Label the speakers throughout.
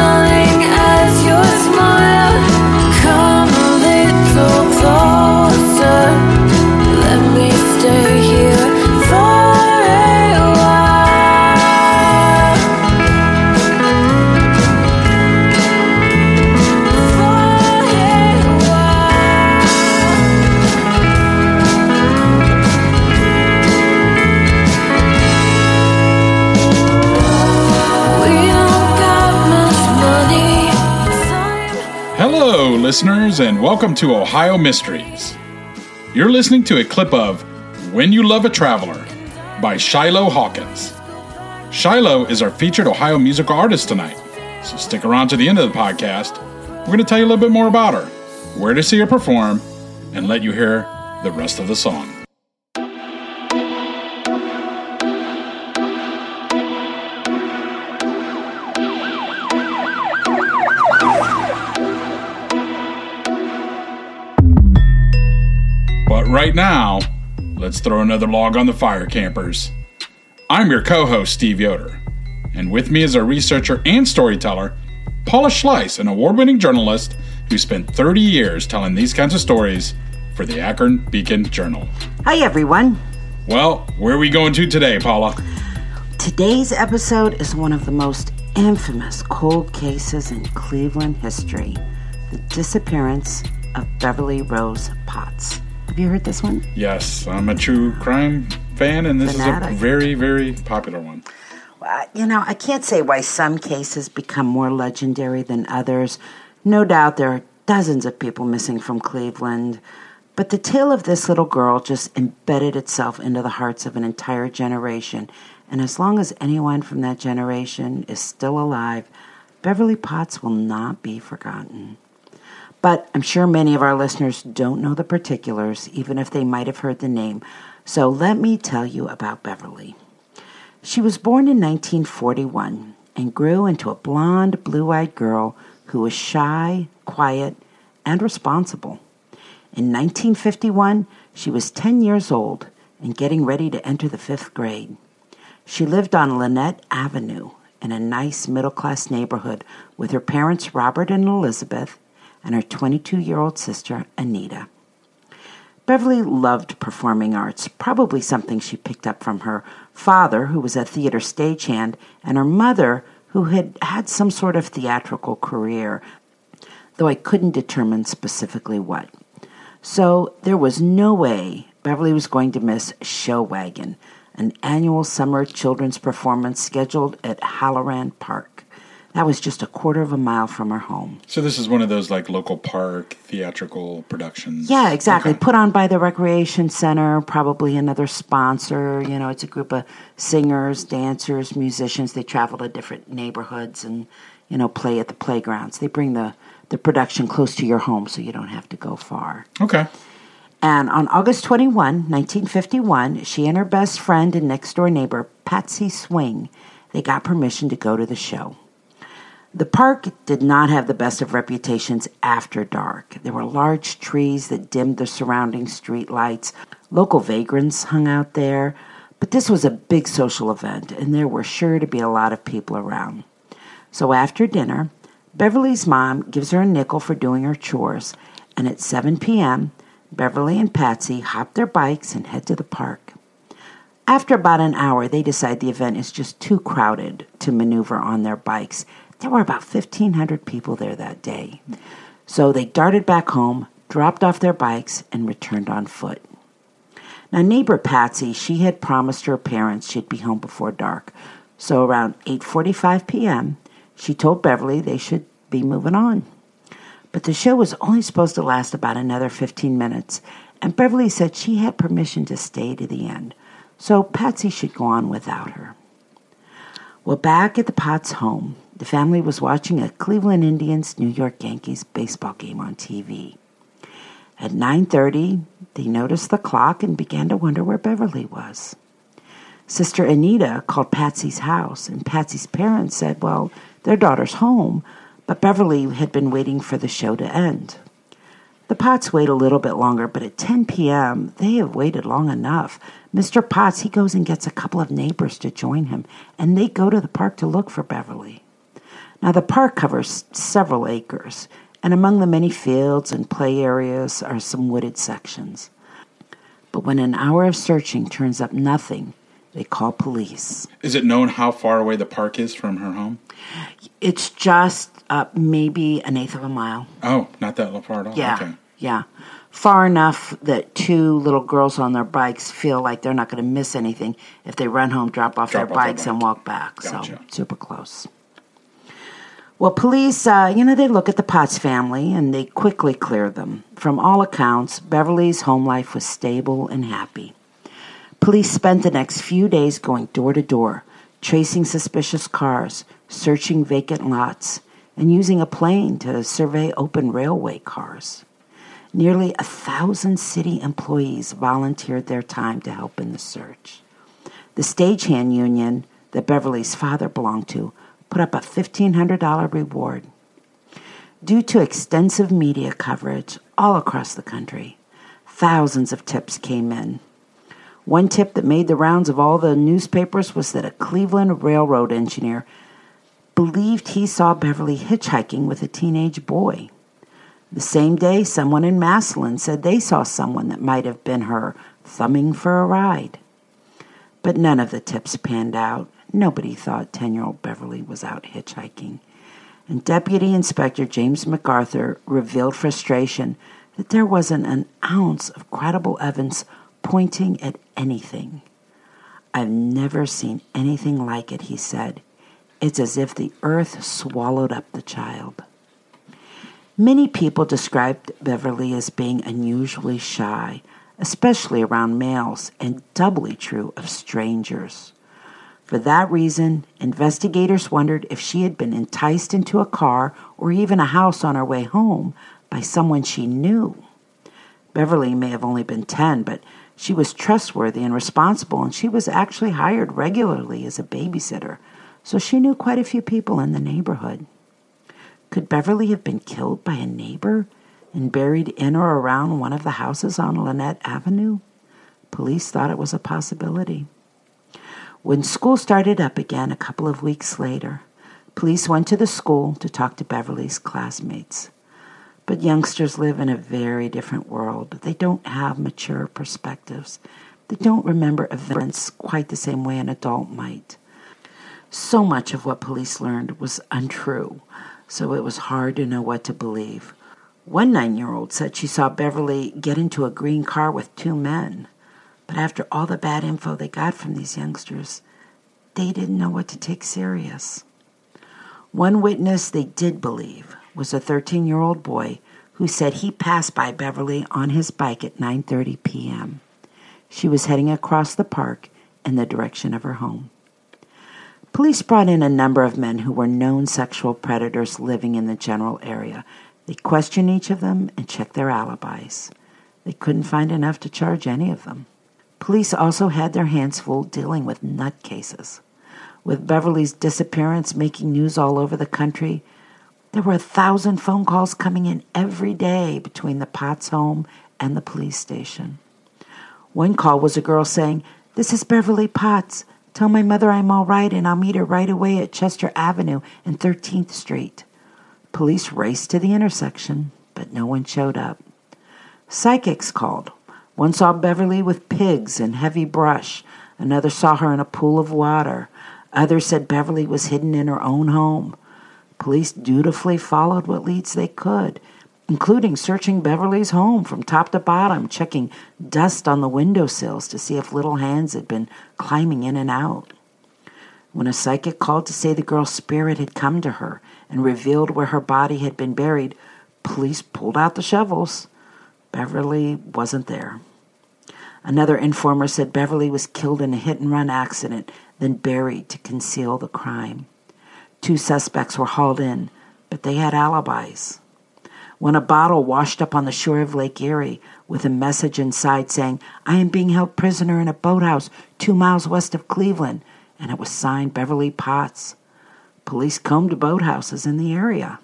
Speaker 1: Almost
Speaker 2: listeners, and welcome to Ohio Mysteries. You're listening to a clip of When You Love a Traveler by Shiloh Hawkins. Shiloh is our featured Ohio musical artist tonight, so stick around to the end of the podcast. We're going to tell you a little bit more about her, where to see her perform, and let you hear the rest of the song. Right now, let's throw another log on the fire, campers. I'm your co host, Steve Yoder, and with me is our researcher and storyteller, Paula Schleis, an award winning journalist who spent 30 years telling these kinds of stories for the Akron Beacon Journal.
Speaker 3: Hi, everyone.
Speaker 2: Well, where are we going to today, Paula?
Speaker 3: Today's episode is one of the most infamous cold cases in Cleveland history the disappearance of Beverly Rose Potts. Have you heard this one?
Speaker 2: Yes, I'm a true crime fan, and this is a very, very popular one.
Speaker 3: Well, you know, I can't say why some cases become more legendary than others. No doubt there are dozens of people missing from Cleveland. But the tale of this little girl just embedded itself into the hearts of an entire generation. And as long as anyone from that generation is still alive, Beverly Potts will not be forgotten. But I'm sure many of our listeners don't know the particulars, even if they might have heard the name. So let me tell you about Beverly. She was born in 1941 and grew into a blonde, blue eyed girl who was shy, quiet, and responsible. In 1951, she was 10 years old and getting ready to enter the fifth grade. She lived on Linnet Avenue in a nice middle class neighborhood with her parents, Robert and Elizabeth, and her 22 year old sister, Anita. Beverly loved performing arts, probably something she picked up from her father, who was a theater stagehand, and her mother, who had had some sort of theatrical career, though I couldn't determine specifically what. So there was no way Beverly was going to miss Show Wagon, an annual summer children's performance scheduled at Halloran Park. That was just a quarter of a mile from her home.
Speaker 2: So, this is one of those like local park theatrical productions.
Speaker 3: Yeah, exactly.
Speaker 2: Okay.
Speaker 3: Put on by the Recreation Center, probably another sponsor. You know, it's a group of singers, dancers, musicians. They travel to different neighborhoods and, you know, play at the playgrounds. They bring the, the production close to your home so you don't have to go far.
Speaker 2: Okay.
Speaker 3: And on August 21, 1951, she and her best friend and next door neighbor, Patsy Swing, they got permission to go to the show. The park did not have the best of reputations after dark. There were large trees that dimmed the surrounding street lights. Local vagrants hung out there. But this was a big social event, and there were sure to be a lot of people around. So after dinner, Beverly's mom gives her a nickel for doing her chores, and at 7 p.m., Beverly and Patsy hop their bikes and head to the park. After about an hour, they decide the event is just too crowded to maneuver on their bikes. There were about 1,500 people there that day. So they darted back home, dropped off their bikes, and returned on foot. Now, neighbor Patsy, she had promised her parents she'd be home before dark. So around 8:45 p.m., she told Beverly they should be moving on. But the show was only supposed to last about another 15 minutes, and Beverly said she had permission to stay to the end, so Patsy should go on without her. Well, back at the Potts home, the family was watching a Cleveland Indians New York Yankees baseball game on TV. At 9:30, they noticed the clock and began to wonder where Beverly was. Sister Anita called Patsy's house, and Patsy's parents said, "Well, their daughter's home, but Beverly had been waiting for the show to end." The Potts wait a little bit longer, but at 10 p.m., they have waited long enough. Mr. Potts, he goes and gets a couple of neighbors to join him, and they go to the park to look for Beverly. Now, the park covers several acres, and among the many fields and play areas are some wooded sections. But when an hour of searching turns up nothing, they call police.
Speaker 2: Is it known how far away the park is from her home?
Speaker 3: It's just uh, maybe an eighth of a mile.
Speaker 2: Oh, not that far at all.
Speaker 3: Yeah,
Speaker 2: Okay.
Speaker 3: yeah. Far enough that two little girls on their bikes feel like they're not going to miss anything if they run home, drop off
Speaker 2: Drop
Speaker 3: their
Speaker 2: off their
Speaker 3: bikes,
Speaker 2: bike.
Speaker 3: and walk back.
Speaker 2: Gotcha.
Speaker 3: So super close. Well, police, uh, you know, they look at the Potts family and they quickly clear them. From all accounts, Beverly's home life was stable and happy. Police spent the next few days going door to door, tracing suspicious cars, searching vacant lots, and using a plane to survey open railway cars. Nearly a thousand city employees volunteered their time to help in the search. The stagehand union that Beverly's father belonged to put up a $1,500 reward. Due to extensive media coverage all across the country, thousands of tips came in. One tip that made the rounds of all the newspapers was that a Cleveland railroad engineer believed he saw Beverly hitchhiking with a teenage boy. The same day, someone in Massillon said they saw someone that might have been her thumbing for a ride. But none of the tips panned out. Nobody thought 10 year old Beverly was out hitchhiking. And Deputy Inspector James MacArthur revealed frustration that there wasn't an ounce of credible evidence pointing at anything. I've never seen anything like it, he said. It's as if the earth swallowed up the child. Many people described Beverly as being unusually shy, especially around males, and doubly true of strangers. For that reason, investigators wondered if she had been enticed into a car or even a house on her way home by someone she knew. Beverly may have only been 10, but she was trustworthy and responsible, and she was actually hired regularly as a babysitter, so she knew quite a few people in the neighborhood. Could Beverly have been killed by a neighbor and buried in or around one of the houses on Linnet Avenue? Police thought it was a possibility. When school started up again a couple of weeks later, police went to the school to talk to Beverly's classmates. But youngsters live in a very different world. They don't have mature perspectives. They don't remember events quite the same way an adult might. So much of what police learned was untrue, so it was hard to know what to believe. One nine year old said she saw Beverly get into a green car with two men, but after all the bad info they got from these youngsters, they didn't know what to take serious. One witness they did believe was a 13 year old boy who said he passed by Beverly on his bike at 9:30 p.m. She was heading across the park in the direction of her home. Police brought in a number of men who were known sexual predators living in the general area. They questioned each of them and checked their alibis. They couldn't find enough to charge any of them. Police also had their hands full dealing with nutcases. With Beverly's disappearance making news all over the country, there were a thousand phone calls coming in every day between the Potts home and the police station. One call was a girl saying, This is Beverly Potts. Tell my mother I'm all right and I'll meet her right away at Chester Avenue and 13th Street. Police raced to the intersection, but no one showed up. Psychics called. One saw Beverly with pigs and heavy brush. Another saw her in a pool of water. Others said Beverly was hidden in her own home. Police dutifully followed what leads they could, including searching Beverly's home from top to bottom, checking dust on the windowsills to see if little hands had been climbing in and out. When a psychic called to say the girl's spirit had come to her and revealed where her body had been buried, Police pulled out the shovels. Beverly wasn't there. Another informer said Beverly was killed in a hit and run accident, then buried to conceal the crime. Two suspects were hauled in, but they had alibis. When a bottle washed up on the shore of Lake Erie with a message inside saying, I am being held prisoner in a boathouse two miles west of Cleveland, and it was signed Beverly Potts. Police combed boathouses in the area.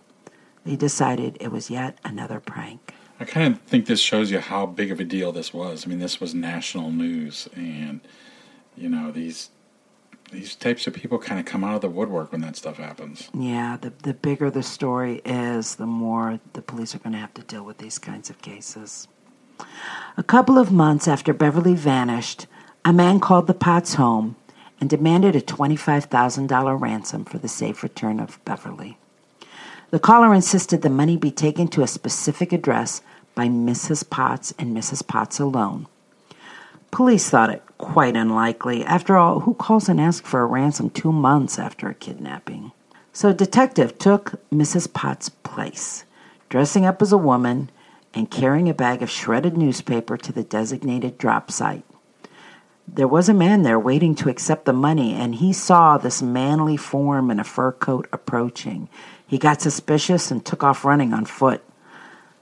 Speaker 3: They decided it was yet another prank.
Speaker 2: I kind of think this shows you how big of a deal this was. I mean, this was national news, and you know these these types of people kind of come out of the woodwork when that stuff happens.
Speaker 3: Yeah, the, the bigger the story is, the more the police are going to have to deal with these kinds of cases. A couple of months after Beverly vanished, a man called the Potts home and demanded a $25,000 ransom for the safe return of Beverly. The caller insisted the money be taken to a specific address by Mrs. Potts and Mrs. Potts alone. Police thought it quite unlikely. After all, who calls and asks for a ransom two months after a kidnapping? So a detective took Mrs. Potts' place, dressing up as a woman and carrying a bag of shredded newspaper to the designated drop site. There was a man there waiting to accept the money, and he saw this manly form in a fur coat approaching. He got suspicious and took off running on foot.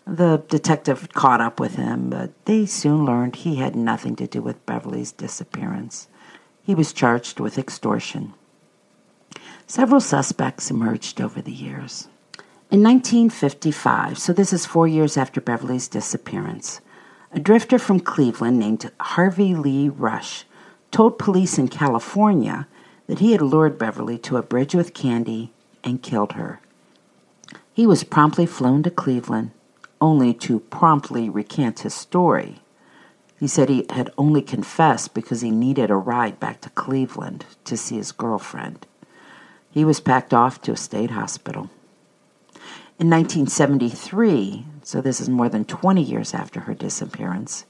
Speaker 3: The detective caught up with him, but they soon learned he had nothing to do with Beverly's disappearance. He was charged with extortion. Several suspects emerged over the years. In 1955, so this is four years after Beverly's disappearance, a drifter from Cleveland named Harvey Lee Rush told police in California that he had lured Beverly to a bridge with candy and killed her. He was promptly flown to Cleveland, only to promptly recant his story. He said he had only confessed because he needed a ride back to Cleveland to see his girlfriend. He was packed off to a state hospital. In 1973, so this is more than 20 years after her disappearance,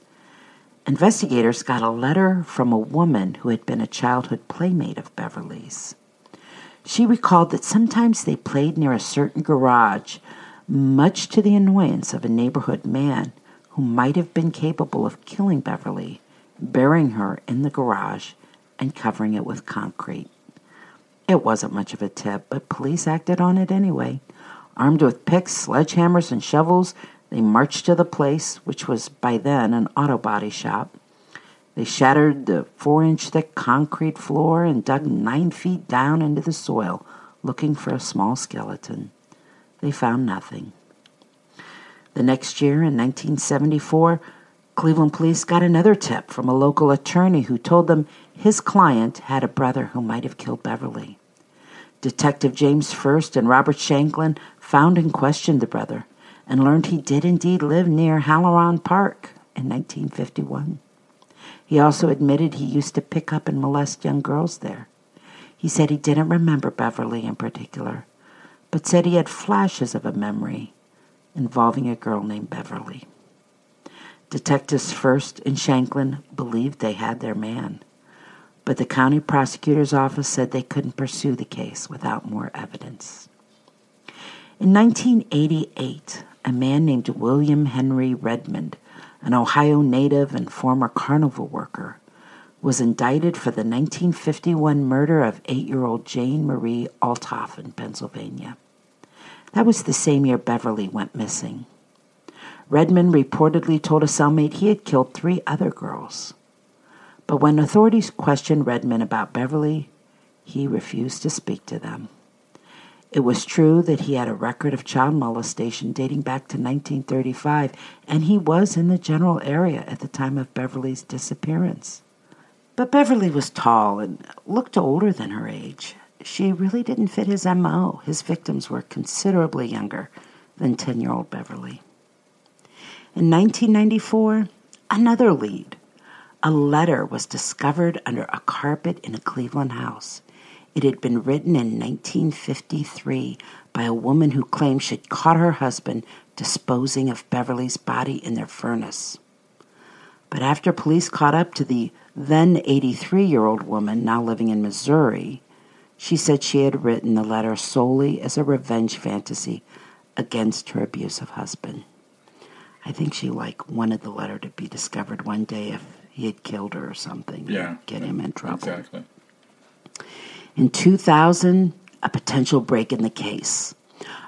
Speaker 3: investigators got a letter from a woman who had been a childhood playmate of Beverly's. She recalled that sometimes they played near a certain garage, much to the annoyance of a neighborhood man who might have been capable of killing Beverly, burying her in the garage and covering it with concrete. It wasn't much of a tip, but police acted on it anyway. Armed with picks, sledgehammers, and shovels, they marched to the place, which was by then an auto body shop. They shattered the four inch thick concrete floor and dug nine feet down into the soil, looking for a small skeleton. They found nothing. The next year, in 1974, Cleveland police got another tip from a local attorney who told them his client had a brother who might have killed Beverly. Detective James First and Robert Shanklin found and questioned the brother and learned he did indeed live near Halloran Park in 1951. He also admitted he used to pick up and molest young girls there. He said he didn't remember Beverly in particular, but said he had flashes of a memory involving a girl named Beverly. Detectives First and Shanklin believed they had their man, but the county prosecutor's office said they couldn't pursue the case without more evidence. In 1988, a man named William Henry Redmond, an Ohio native and former carnival worker, was indicted for the 1951 murder of eight year old Jane Marie Althoff in Pennsylvania. That was the same year Beverly went missing. Redmond reportedly told a cellmate he had killed three other girls. But when authorities questioned Redmond about Beverly, he refused to speak to them. It was true that he had a record of child molestation dating back to 1935, and he was in the general area at the time of Beverly's disappearance. But Beverly was tall and looked older than her age. She really didn't fit his MO. His victims were considerably younger than 10 year old Beverly. In 1994, another lead. A letter was discovered under a carpet in a Cleveland house. It had been written in 1953 by a woman who claimed she'd caught her husband disposing of Beverly's body in their furnace. But after police caught up to the then 83 year old woman now living in Missouri, she said she had written the letter solely as a revenge fantasy against her abusive husband. I think she like wanted the letter to be discovered one day if he had killed her or something.
Speaker 2: Yeah.
Speaker 3: Get him in trouble.
Speaker 2: Exactly.
Speaker 3: In 2000, a potential break in the case.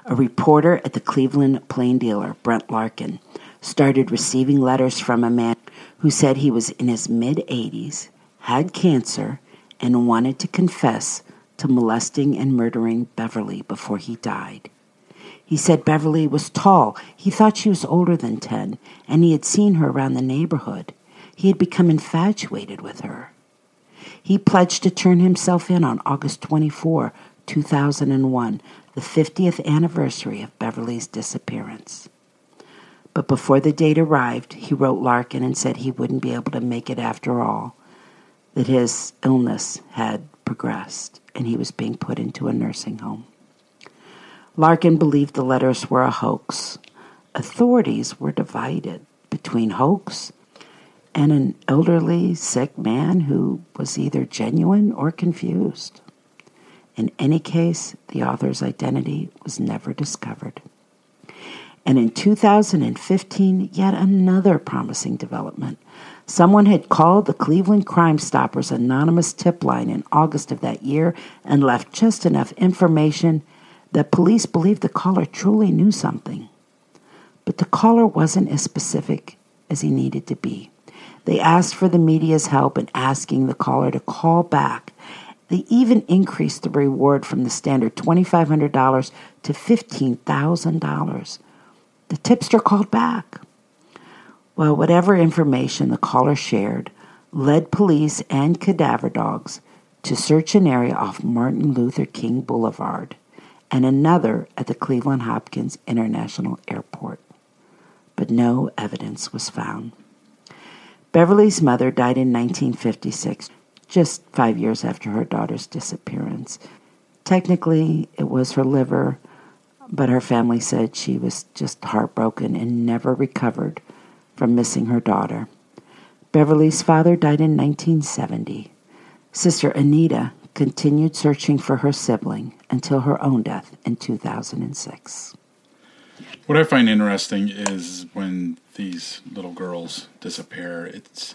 Speaker 3: A reporter at the Cleveland Plain Dealer, Brent Larkin, started receiving letters from a man who said he was in his mid 80s, had cancer, and wanted to confess to molesting and murdering Beverly before he died. He said Beverly was tall. He thought she was older than 10, and he had seen her around the neighborhood. He had become infatuated with her. He pledged to turn himself in on August 24, 2001, the 50th anniversary of Beverly's disappearance. But before the date arrived, he wrote Larkin and said he wouldn't be able to make it after all, that his illness had progressed and he was being put into a nursing home. Larkin believed the letters were a hoax. Authorities were divided between hoax and an elderly, sick man who was either genuine or confused. In any case, the author's identity was never discovered. And in 2015, yet another promising development. Someone had called the Cleveland Crime Stoppers anonymous tip line in August of that year and left just enough information that police believed the caller truly knew something. But the caller wasn't as specific as he needed to be. They asked for the media's help in asking the caller to call back. They even increased the reward from the standard $2,500 to $15,000. The tipster called back. Well, whatever information the caller shared led police and cadaver dogs to search an area off Martin Luther King Boulevard and another at the Cleveland Hopkins International Airport. But no evidence was found. Beverly's mother died in 1956, just five years after her daughter's disappearance. Technically, it was her liver, but her family said she was just heartbroken and never recovered from missing her daughter. Beverly's father died in 1970. Sister Anita continued searching for her sibling until her own death in 2006.
Speaker 2: What I find interesting is when these little girls disappear, it's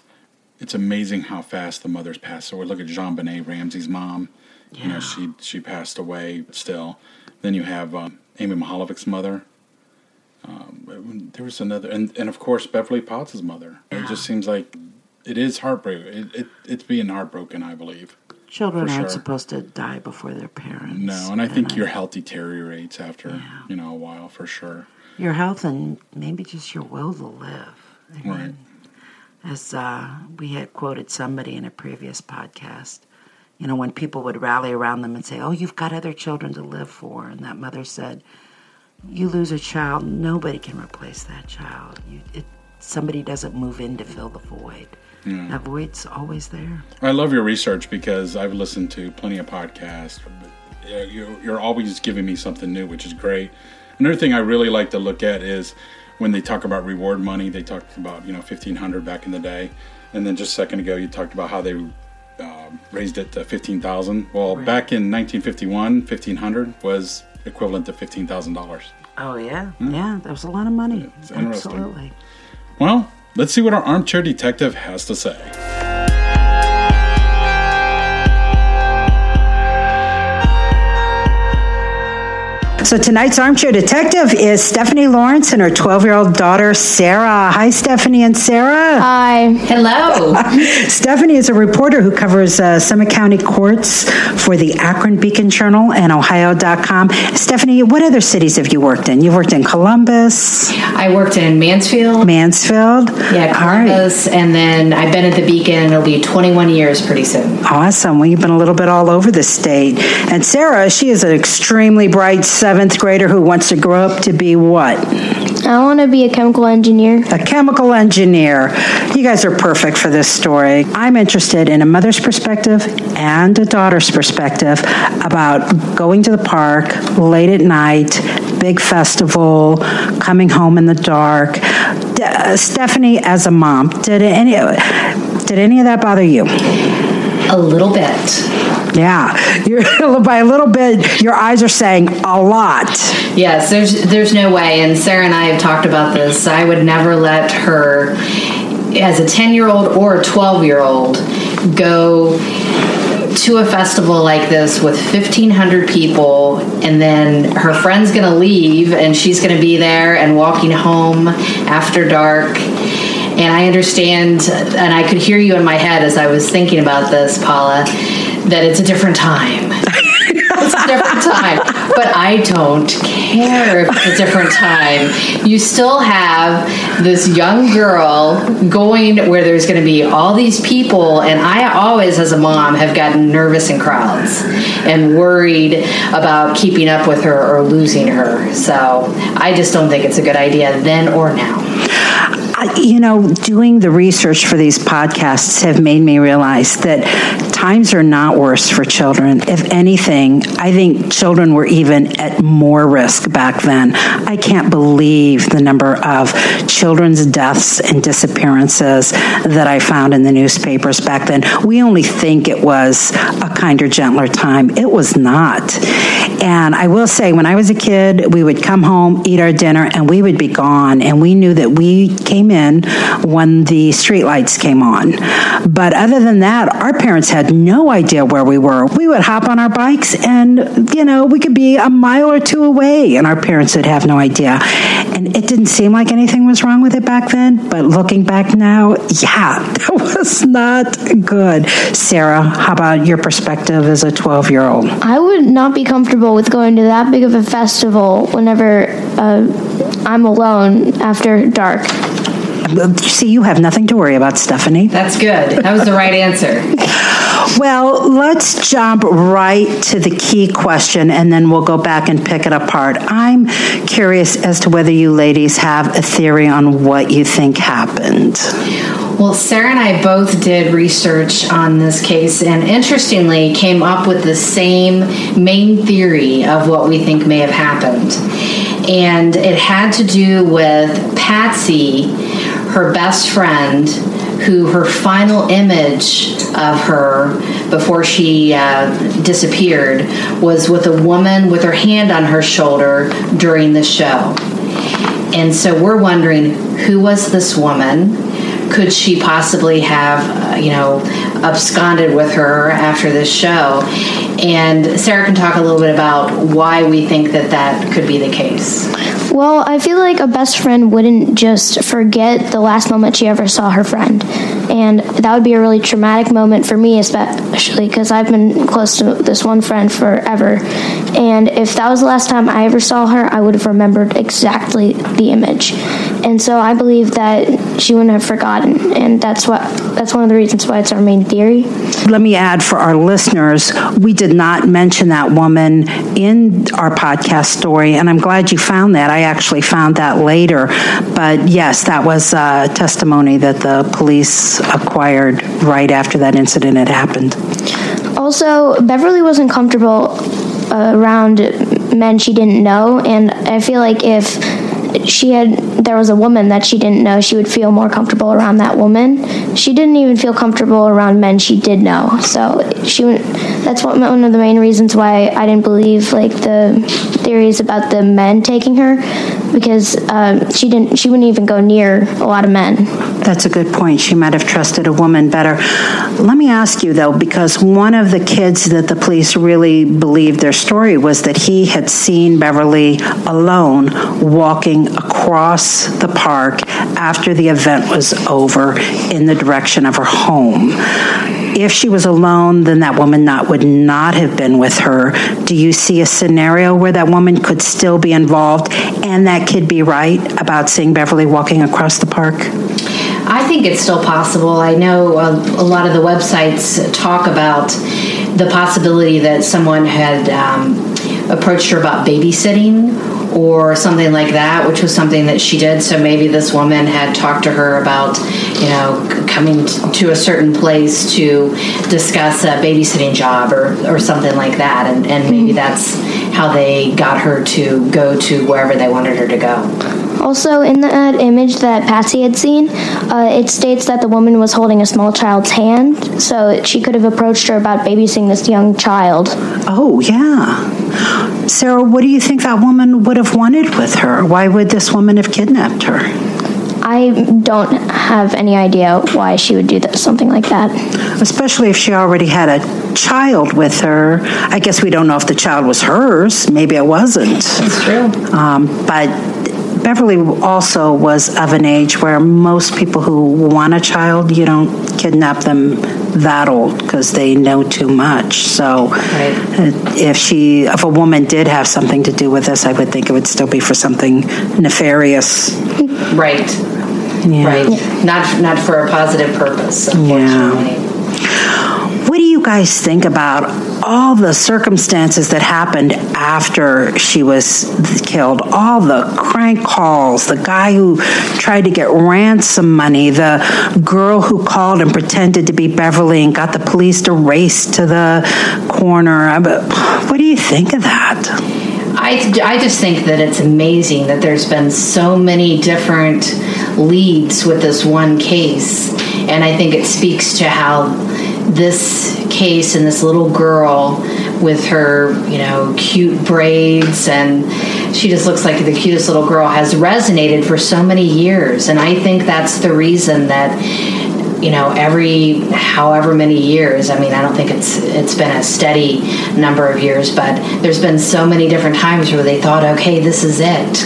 Speaker 2: it's amazing how fast the mothers pass. So we look at JonBenét Ramsey's mom. You know, she she passed away still. Then you have um, Amy Mihaljevich's mother. Um, there was another, and, and of course Beverly Potts' mother. It just seems like it is heartbreak. It, it it's being heartbroken, I believe.
Speaker 3: Children aren't
Speaker 2: sure.
Speaker 3: supposed to die before their parents.
Speaker 2: No, and I think your health deteriorates after
Speaker 3: Yeah.
Speaker 2: you know a while for sure.
Speaker 3: Your health and maybe just your will to live. I mean,
Speaker 2: Right.
Speaker 3: As uh, we had quoted somebody in a previous podcast, you know, when people would rally around them and say, "Oh, you've got other children to live for," and that mother said, "You lose a child, nobody can replace that child. You, it, somebody doesn't move in to fill the void. That void's always there."
Speaker 2: I love your research because I've listened to plenty of podcasts. Yeah, you- You're always giving me something new, which is great. Another thing I really like to look at is when they talk about reward money. They talked about you know 1500 back in the day, and then just a second ago you talked about how they um, raised it to 15,000. Well, back in 1951, 1500 was equivalent to 15,000 dollars.
Speaker 3: Oh yeah, yeah. That was a lot of money. Absolutely.
Speaker 2: Well, let's see what our armchair detective has to say.
Speaker 4: So tonight's armchair detective is Stephanie Lawrence and her 12 year old daughter, Sarah. Hi, Stephanie and Sarah.
Speaker 5: Hi.
Speaker 6: Hello.
Speaker 4: Stephanie is a reporter who covers uh, Summit County courts for the Akron Beacon Journal and Ohio.com. Stephanie, what other cities have you worked in? You've worked in Columbus,
Speaker 6: I worked in Mansfield.
Speaker 4: Mansfield.
Speaker 6: Yeah,
Speaker 4: All right.
Speaker 6: Columbus, and then I've been at the Beacon. It'll be 21 years pretty soon.
Speaker 4: Awesome. Well, you've been a little bit all over the state. And Sarah, she is an extremely bright seventh grader who wants to grow up to be what?
Speaker 5: I want to be a chemical engineer.
Speaker 4: a chemical engineer. You guys are perfect for this story. I'm interested in a mother's perspective and a daughter's perspective about going to the park late at night, big festival, coming home in the dark. D- uh, Stephanie, as a mom, did any did any of that bother you?
Speaker 6: A little bit.
Speaker 4: Yeah, you're, by a little bit, your eyes are saying a lot.
Speaker 6: Yes, there's there's no way, and Sarah and I have talked about this. I would never let her, as a ten year old or a twelve year old, go to a festival like this with 1500 people and then her friend's going to leave and she's going to be there and walking home after dark and i understand and i could hear you in my head as i was thinking about this paula that it's a different time. It's a different time. But i don't care if it's a different time. You still have this young girl going where there's going to be all these people and i always as a mom have gotten nervous in crowds and worried about keeping up with her or losing her. So i just don't think it's a good idea then or now
Speaker 4: You know, doing the research for these podcasts have made me realize that times are not worse for children. If anything, I think children were even at more risk back then. I can't believe the number of children's deaths and disappearances that I found in the newspapers back then. We only think it was a kinder, gentler time. It was not. And I will say, when I was a kid, we would come home, eat our dinner, and we would be gone. And we knew that we came in when the streetlights came on. But other than that, our parents had no idea where we were. We would hop on our bikes and, you know, we could be a mile or two away, and our parents would have no idea. And it didn't seem like anything was wrong with it back then. But looking back now, yeah, that was not good. Sarah, how about your perspective as a 12 year old?
Speaker 5: I would not be comfortable with going to that big of a festival whenever uh, I'm alone after dark.
Speaker 4: See, you have nothing to worry about, Stephanie.
Speaker 6: that's good that was the right answer
Speaker 4: Well, let's jump right to the key question and then we'll go back and pick it apart. I'm curious as to whether you ladies have a theory on what you think happened.
Speaker 6: Well, Sarah and I both did research on this case and interestingly came up with the same main theory of what we think may have happened. And it had to do with Patsy, her best friend, who her final image of her before she uh, disappeared was with a woman with her hand on her shoulder during the show. And so we're wondering who was this woman? Could she possibly have, uh, you know, absconded with her after this show? And Sarah can talk a little bit about why we think that that could be the case.
Speaker 5: Well, I feel like a best friend wouldn't just forget the last moment she ever saw her friend. And that would be a really traumatic moment for me, especially because I've been close to this one friend forever. And if that was the last time I ever saw her, I would have remembered exactly the image. And so I believe that she wouldn't have forgotten. And that's what that's one of the reasons why it's our main theory.
Speaker 4: Let me add for our listeners, we did not mention that woman in our podcast story, and I'm glad you found that. I actually found that later. But yes, that was uh, testimony that the police acquired right after that incident had happened.
Speaker 5: Also, Beverly wasn't comfortable uh, around men she didn't know, and I feel like if she had there was a woman that she didn't know, she would feel more comfortable around that woman. She didn't even feel comfortable around men she did know, so she that's one of the main reasons why I didn't believe like the theories about the men taking her because um, she didn't she wouldn't even go near a lot of men.
Speaker 4: That's a good point. She might have trusted a woman better. Let me ask you, though, because one of the kids that the police really believed their story was that he had seen Beverly alone walking across the park after the event was over in the direction of her home. If she was alone, then that woman not would not have been with her. Do you see a scenario where that woman could still be involved and that kid be right about seeing Beverly walking across the park?
Speaker 6: I think it's still possible. I know a, a lot of the websites talk about the possibility that someone had um, approached her about babysitting or something like that, which was something that she did. So maybe this woman had talked to her about, you know, coming to a certain place to discuss a babysitting job or, or something like that. And, and maybe hmm. that's how they got her to go to wherever they wanted her to go.
Speaker 5: Also, in that image that Patsy had seen, uh, it states that the woman was holding a small child's hand, so she could have approached her about babysitting this young child.
Speaker 4: Oh, yeah. Sarah, what do you think that woman would have wanted with her? Why would this woman have kidnapped her?
Speaker 5: I don't have any idea why she would do that, something like that.
Speaker 4: Especially if she already had a child with her. I guess we don't know if the child was hers. Maybe it wasn't.
Speaker 6: That's true.
Speaker 4: Um, but Beverly also was of an age where most people who want a child, you don't kidnap them that old because they know too much. So, uh, if she, if a woman did have something to do with this, I would think it would still be for something nefarious.
Speaker 6: Right.
Speaker 4: Yeah.
Speaker 6: Right. Not not for a positive purpose, unfortunately.
Speaker 4: What do you guys think about all the circumstances that happened after she was killed? All the crank calls, the guy who tried to get ransom money, the girl who called and pretended to be Beverly and got the police to race to the corner. What do you think of that?
Speaker 6: I, I just think that it's amazing that there's been so many different leads with this one case. And I think it speaks to how this case and this little girl with her, you know, cute braids and she just looks like the cutest little girl has resonated for so many years. And I think that's the reason that you know every however many years i mean i don't think it's it's been a steady number of years but there's been so many different times where they thought okay this is it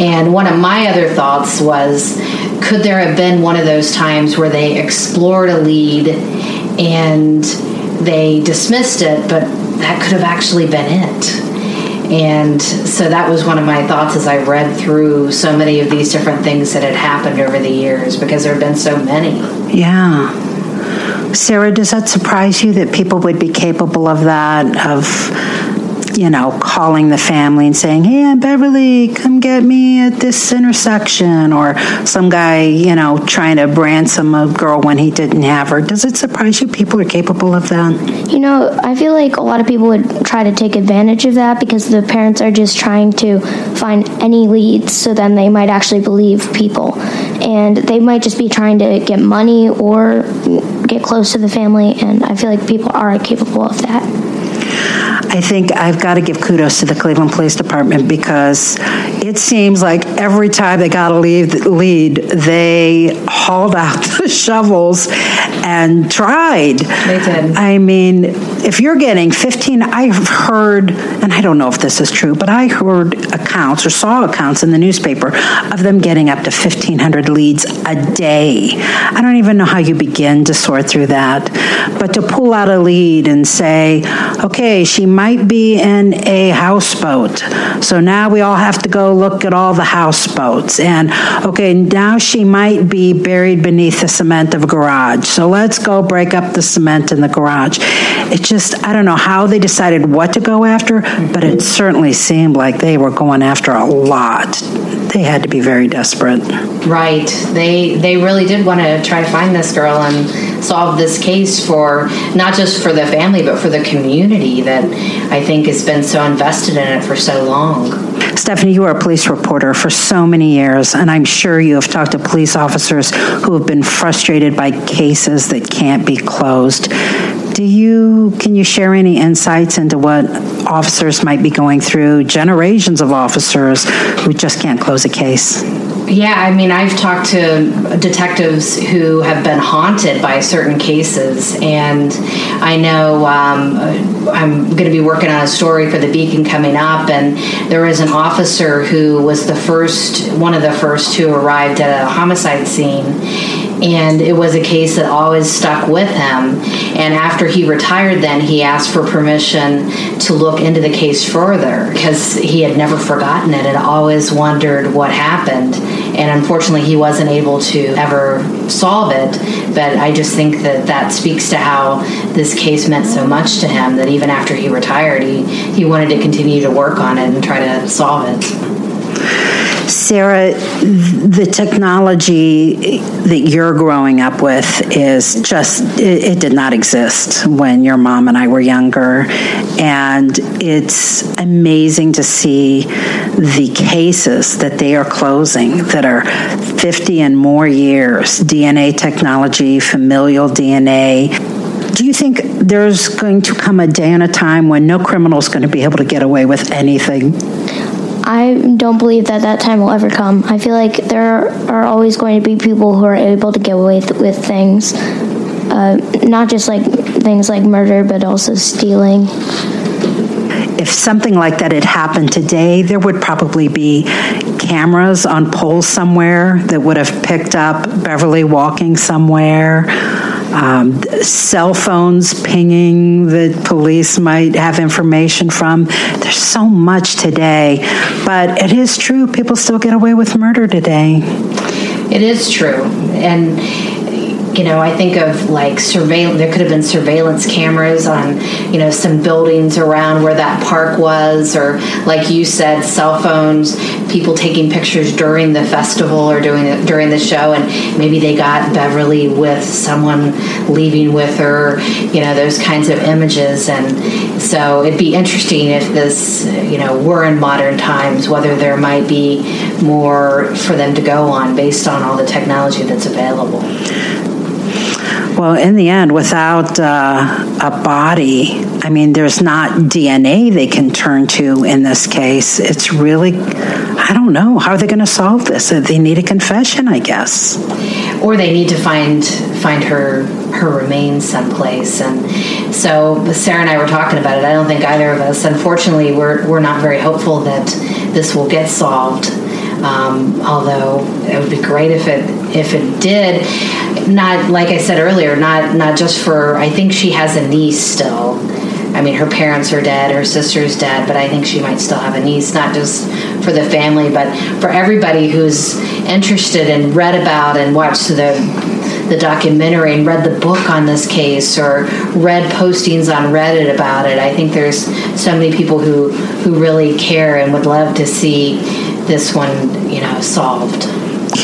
Speaker 6: and one of my other thoughts was could there have been one of those times where they explored a lead and they dismissed it but that could have actually been it and so that was one of my thoughts as I read through so many of these different things that had happened over the years because there have been so many.
Speaker 4: Yeah. Sarah, does that surprise you that people would be capable of that? Of, you know, calling the family and saying, hey, I'm Beverly, come get me at this intersection. Or some guy, you know, trying to ransom a girl when he didn't have her. Does it surprise you people are capable of that?
Speaker 5: You know, I feel like a lot of people would try to take advantage of that because the parents are just trying to find any leads so then they might actually believe people. And they might just be trying to get money or get close to the family. And I feel like people are capable of that.
Speaker 4: I think I've got to give kudos to the Cleveland Police Department because it seems like every time they got a lead, lead they hauled out the shovels and tried.
Speaker 6: They did.
Speaker 4: I mean, if you're getting 15, I've heard, and I don't know if this is true, but I heard accounts or saw accounts in the newspaper of them getting up to 1,500 leads a day. I don't even know how you begin to sort through that. But to pull out a lead and say, okay, she might be in a houseboat. So now we all have to go look at all the houseboats. And okay, now she might be buried beneath the cement of a garage. So let's go break up the cement in the garage. It just, I don't know how they decided what to go after, but it certainly seemed like they were going after a lot. They had to be very desperate.
Speaker 6: Right. They they really did want to try to find this girl and solve this case for not just for the family but for the community that I think has been so invested in it for so long.
Speaker 4: Stephanie, you were a police reporter for so many years, and I'm sure you have talked to police officers who have been frustrated by cases that can't be closed. Do you can you share any insights into what officers might be going through? Generations of officers who just can't close a case.
Speaker 6: Yeah, I mean, I've talked to detectives who have been haunted by certain cases, and I know um, I'm going to be working on a story for the Beacon coming up, and there was an officer who was the first, one of the first who arrived at a homicide scene, and it was a case that always stuck with him. And after he retired, then he asked for permission to look into the case further because he had never forgotten it and always wondered what happened. And unfortunately, he wasn't able to ever solve it. But I just think that that speaks to how this case meant so much to him that even after he retired, he, he wanted to continue to work on it and try to solve it.
Speaker 4: Sarah, the technology that you're growing up with is just, it, it did not exist when your mom and I were younger. And it's amazing to see the cases that they are closing that are 50 and more years DNA technology, familial DNA. Do you think there's going to come a day and a time when no criminal is going to be able to get away with anything?
Speaker 5: I don't believe that that time will ever come. I feel like there are always going to be people who are able to get away with, with things, uh, not just like things like murder, but also stealing.
Speaker 4: If something like that had happened today, there would probably be cameras on poles somewhere that would have picked up Beverly walking somewhere. Um, cell phones pinging that police might have information from. There's so much today, but it is true. People still get away with murder today.
Speaker 6: It is true. And you know, I think of like surveillance. There could have been surveillance cameras on, you know, some buildings around where that park was, or like you said, cell phones. People taking pictures during the festival or during the, during the show, and maybe they got Beverly with someone leaving with her. You know, those kinds of images, and so it'd be interesting if this, you know, were in modern times, whether there might be more for them to go on based on all the technology that's available.
Speaker 4: Well, in the end, without uh, a body, I mean, there's not DNA they can turn to in this case. It's really, I don't know. How are they going to solve this? They need a confession, I guess.
Speaker 6: or they need to find find her her remains someplace and so sarah and i were talking about it i don't think either of us unfortunately we're, we're not very hopeful that this will get solved um, although it would be great if it if it did not like i said earlier not not just for i think she has a niece still I mean, her parents are dead, her sister's dead, but I think she might still have a niece, not just for the family, but for everybody who's interested and read about and watched the the documentary and read the book on this case or read postings on Reddit about it. I think there's so many people who who really care and would love to see this one, you know, solved.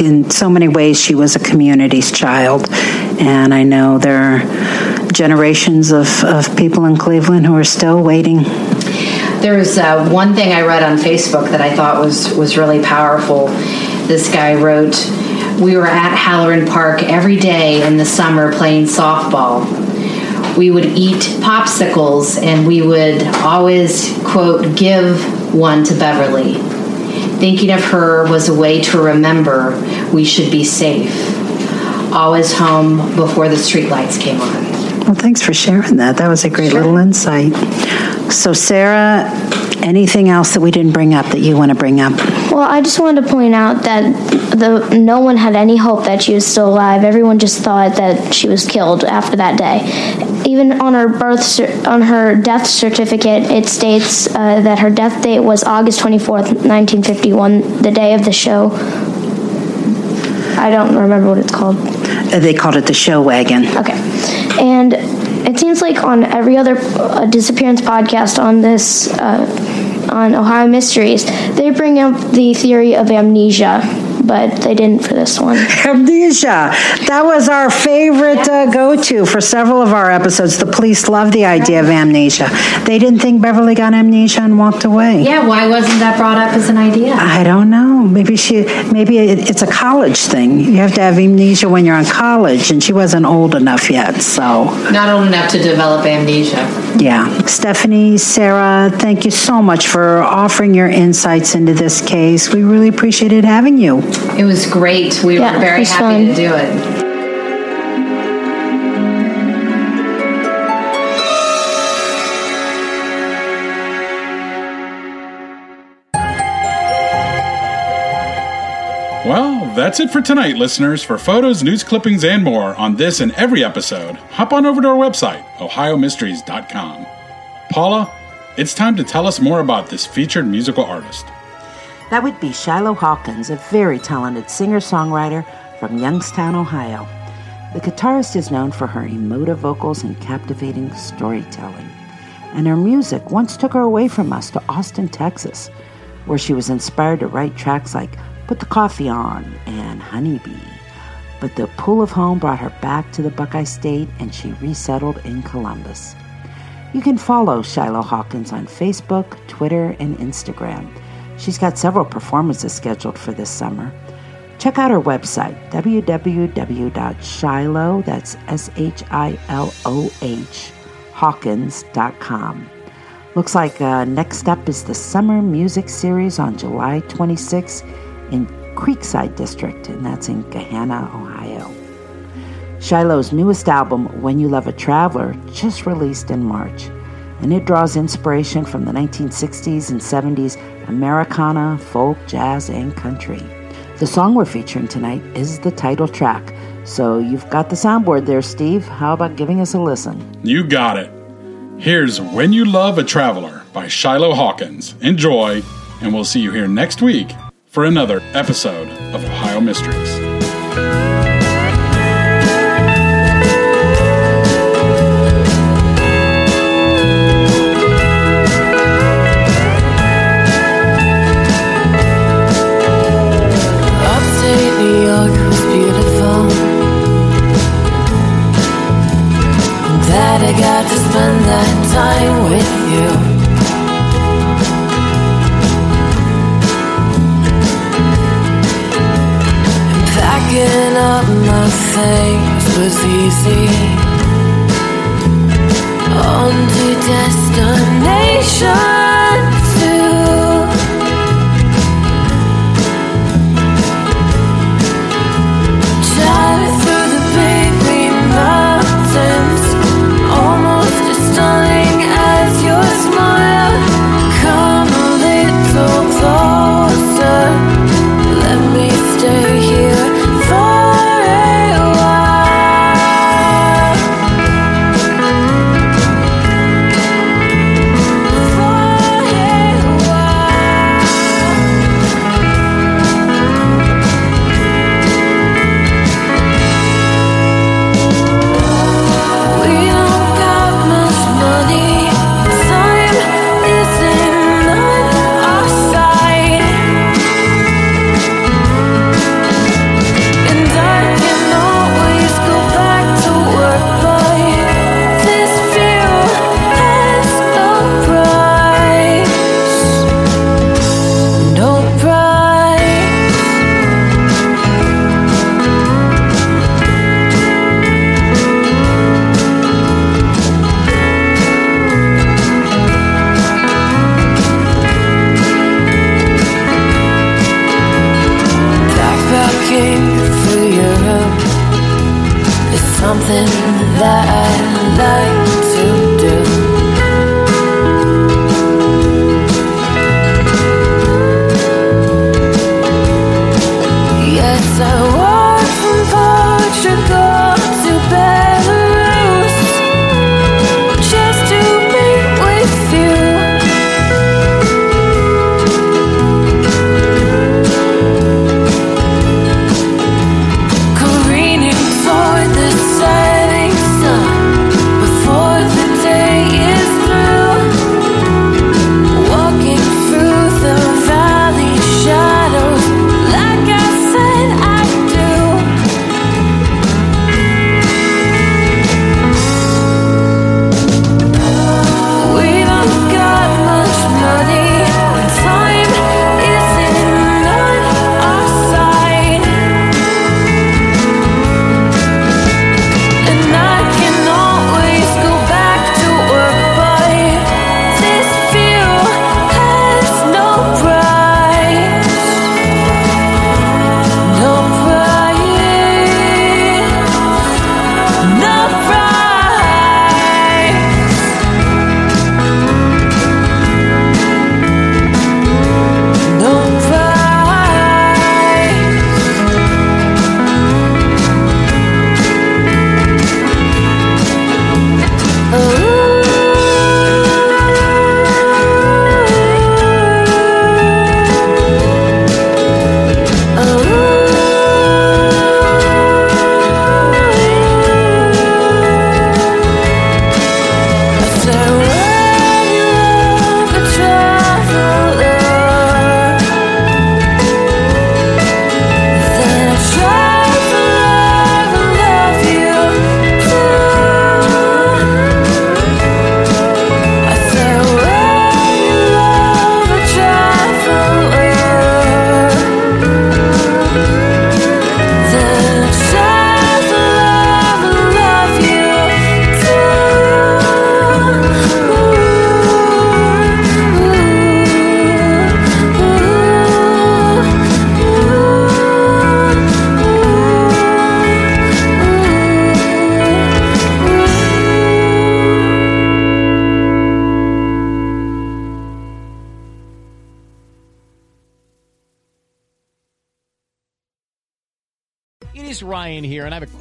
Speaker 4: In so many ways, she was a community's child. And I know there are generations of, of people in Cleveland who are still waiting.
Speaker 6: There was uh, one thing I read on Facebook that I thought was was really powerful. This guy wrote, "We were at Halloran Park every day in the summer playing softball. We would eat popsicles, and we would always quote give one to Beverly. Thinking of her was a way to remember we should be safe. Always home before the streetlights came on."
Speaker 4: Well, thanks for sharing that. That was a great little insight. So, Sarah, anything else that we didn't bring up that you want to bring up?
Speaker 5: Well, I just wanted to point out that the no one had any hope that she was still alive. Everyone just thought that she was killed after that day. Even on her birth on her death certificate, it states uh, that her death date was August twenty fourth, nineteen fifty one, the day of the show. I don't remember what it's called.
Speaker 4: Uh, They called it the show wagon.
Speaker 5: Okay. And it seems like on every other uh, disappearance podcast on this, uh, on Ohio Mysteries, they bring up the theory of amnesia, but they didn't for this one.
Speaker 4: Amnesia. That was our favorite uh, go to for several of our episodes. The police loved the idea of amnesia. They didn't think Beverly got amnesia and walked away.
Speaker 6: Yeah, why wasn't that brought up as an idea?
Speaker 4: I don't know. Maybe she. Maybe it, it's a college thing. You have to have amnesia when you're in college, and she wasn't old enough yet. So,
Speaker 6: Not old enough to develop amnesia.
Speaker 4: yeah. Stephanie, Sarah, thank you so much for offering your insights into this case. We really appreciated having you.
Speaker 6: It was great. We
Speaker 5: Yeah,
Speaker 6: were very happy
Speaker 5: fun.
Speaker 6: to do it.
Speaker 2: Well, that's it for tonight, listeners. For photos, news clippings, and more on this and every episode, hop on over to our website, ohiomysteries.com. Paula, it's time to tell us more about this featured musical artist.
Speaker 3: That would be Shiloh Hawkins, a very talented singer songwriter from Youngstown, Ohio. The guitarist is known for her emotive vocals and captivating storytelling. And her music once took her away from us to Austin, Texas, where she was inspired to write tracks like put the coffee on, and honeybee. But the pull of home brought her back to the Buckeye State, and she resettled in Columbus. You can follow Shiloh Hawkins on Facebook, Twitter, and Instagram. She's got several performances scheduled for this summer. Check out her website, www.shiloh, that's S-H-I-L-O-H, hawkins.com. Looks like uh, next up is the Summer Music Series on July 26 in Creekside District, and that's in Gahanna, Ohio. Shiloh's newest album, When You Love a Traveler, just released in March, and it draws inspiration from the 1960s and 70s Americana, folk, jazz, and country. The song we're featuring tonight is the title track, so you've got the soundboard there, Steve. How about giving us a listen?
Speaker 1: You got it. Here's When You Love a Traveler by Shiloh Hawkins. Enjoy, and we'll see you here next week for another episode of Ohio Mysteries.